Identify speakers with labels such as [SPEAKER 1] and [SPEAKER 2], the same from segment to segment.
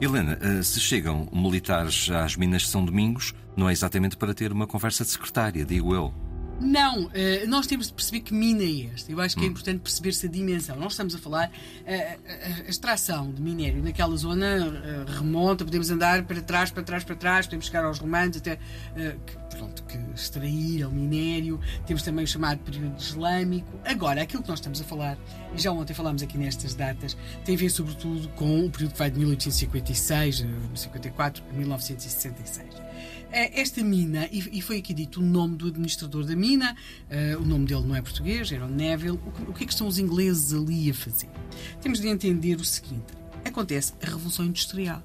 [SPEAKER 1] Helena, eh, se chegam militares às minas de São Domingos, não é exatamente para ter uma conversa de secretária, digo eu.
[SPEAKER 2] Não, uh, nós temos de perceber que mina é esta. Eu acho que é hum. importante perceber-se a dimensão. Nós estamos a falar, uh, a, extração de minério naquela zona remonta, podemos andar para trás, para trás, para trás, podemos chegar aos romanos até pronto, que extraíram minério. Temos também o chamado período islâmico. Agora, aquilo que nós estamos a falar, e já ontem falámos aqui nestas datas, tem a ver sobretudo com o período que vai de 1856, 54 a 1966. É, esta mina, e foi aqui dito o nome do administrador da mina, uh, o nome dele não é português, era o Neville. O que é que estão os ingleses ali a fazer? Temos de entender o seguinte: acontece a Revolução Industrial.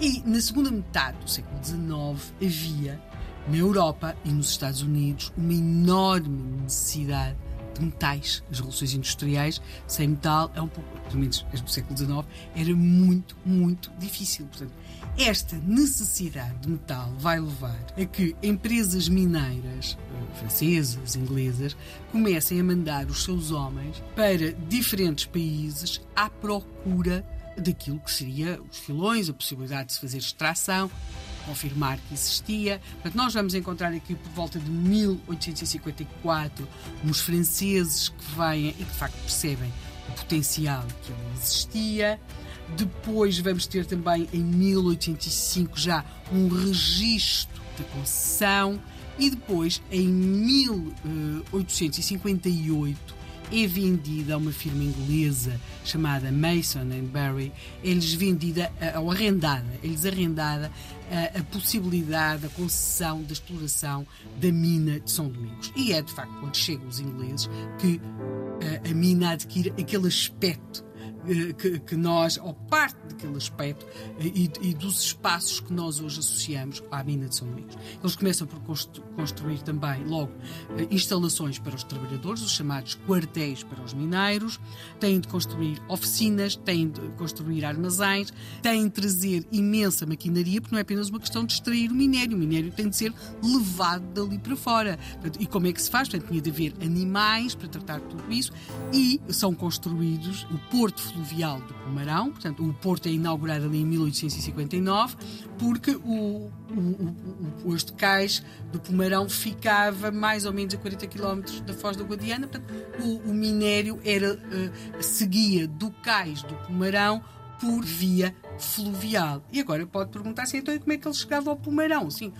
[SPEAKER 2] E na segunda metade do século XIX havia, na Europa e nos Estados Unidos, uma enorme necessidade de metais. As revoluções industriais sem metal é um pouco, pelo menos do século XIX, era muito, muito difícil. Portanto, esta necessidade de metal vai levar a que empresas mineiras, eh, francesas, inglesas, comecem a mandar os seus homens para diferentes países à procura daquilo que seria os filões, a possibilidade de se fazer extração, confirmar que existia. Portanto, nós vamos encontrar aqui por volta de 1854 uns franceses que vêm e que de facto percebem o potencial que ali existia. Depois vamos ter também em 1805 já um registro da concessão e depois em 1858 é vendida a uma firma inglesa chamada Mason Barry, é-lhes vendida ou arrendada, é-lhes arrendada a, a, possibilidade, a concessão da exploração da mina de São Domingos. E é de facto quando chegam os ingleses que a, a mina adquire aquele aspecto que, que, nós, ou parte daquele aspecto, eh, e, e, dos espaços que nós hoje associamos à mina de São Domingos. Eles começam por construir também, logo, eh, instalações para os trabalhadores, os chamados quartéis para os mineiros, têm de construir oficinas, têm de construir armazéns, têm de trazer imensa maquinaria, porque não é apenas uma questão de extrair o minério, o minério tem de ser levado dali para fora. e como é que se faz? Portanto, tinha de haver animais para tratar tudo isso e são construídos o porto fluvial do Pomarão, portanto, o porto é inaugurado ali em 1859, porque o, o, o, este cais do Pomarão ficava mais ou menos a 40 km da Foz da Guadiana, portanto, o, o minério era, uh, seguia do cais do Pomarão por via fluvial. E agora pode perguntar-se então como é que ele chegava ao Pomarão? Sim,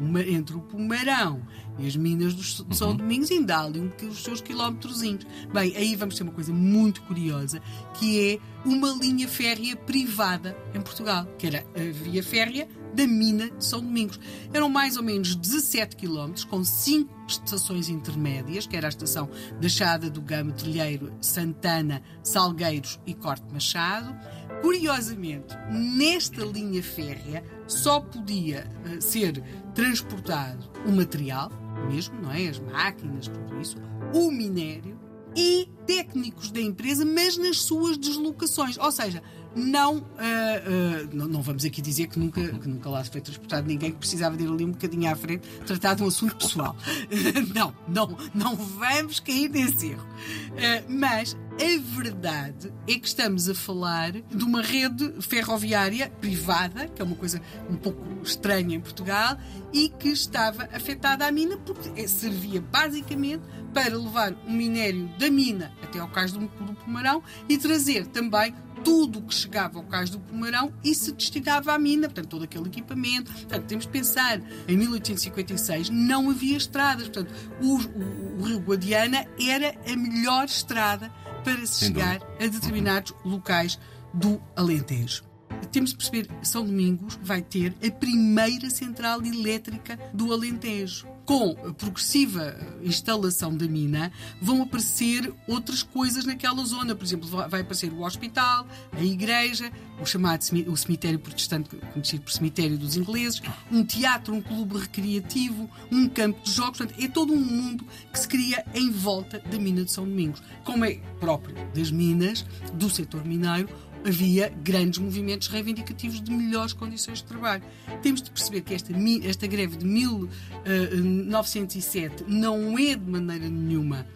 [SPEAKER 2] porque entre o Pomarão e as minas de São uhum. Domingos ainda há ali os seus quilómetros. Bem, aí vamos ter uma coisa muito curiosa, que é uma linha férrea privada em Portugal, que era a via férrea da mina de São Domingos. Eram mais ou menos 17 quilómetros, com cinco estações intermédias, que era a estação da Chada do Gama, Trilheiro, Santana, Salgueiros e Corte Machado. Curiosamente, nesta linha férrea só podia uh, ser transportado o material, mesmo, não é? As máquinas, tudo isso, o minério e técnicos da empresa, mas nas suas deslocações. Ou seja, não, uh, uh, não, não, vamos aqui dizer que nunca, que nunca lá foi transportado ninguém que precisava de ir ali um bocadinho à frente tratar de um assunto pessoal. não, não, não vamos cair nesse erro. Uh, mas a verdade é que estamos a falar de uma rede ferroviária privada, que é uma coisa um pouco estranha em Portugal, e que estava afetada à mina porque servia basicamente para levar o minério da mina até ao cais do, Pomarão e trazer também tudo o que chegava ao cais do Pomarão e se destinava à mina, portanto, todo aquele equipamento. Portanto, temos de pensar, em 1856 não havia estradas, portanto, o, o, o Rio Guadiana era a melhor estrada para se chegar a determinados locais do Alentejo. Temos de perceber, São Domingos vai ter a primeira central elétrica do Alentejo com a progressiva instalação da mina, vão aparecer outras coisas naquela zona. Por exemplo, vai aparecer o hospital, a igreja, o chamado o cemitério protestante, conhecido por cemitério dos ingleses, um teatro, um clube recreativo, um campo de jogos. Portanto, é todo um mundo que se cria em volta da mina de São Domingos, como é próprio das minas, do setor mineiro, havia grandes movimentos reivindicativos de melhores condições de trabalho. Temos de perceber que esta, esta greve de 1907 não é de maneira nenhuma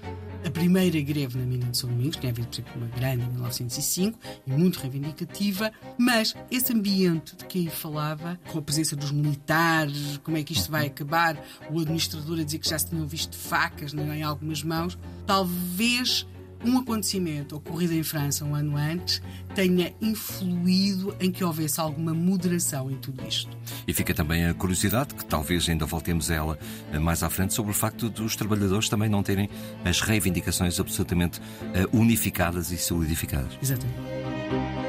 [SPEAKER 2] a primeira greve na mina de São Domingos, tinha havido, por exemplo, uma grande em 1905 e muito reivindicativa, mas esse ambiente de que aí falava, com a presença dos militares, como é que isto vai acabar, o administrador a dizer que já se tinham visto facas em algumas mãos, talvez um acontecimento ocorrido em França um ano antes tenha influído em que houvesse alguma moderação em tudo isto.
[SPEAKER 1] E fica também a curiosidade, que talvez ainda voltemos a ela eh, mais à frente, sobre o facto dos trabalhadores também não terem as reivindicações absolutamente eh, unificadas e solidificadas.
[SPEAKER 2] Exatamente.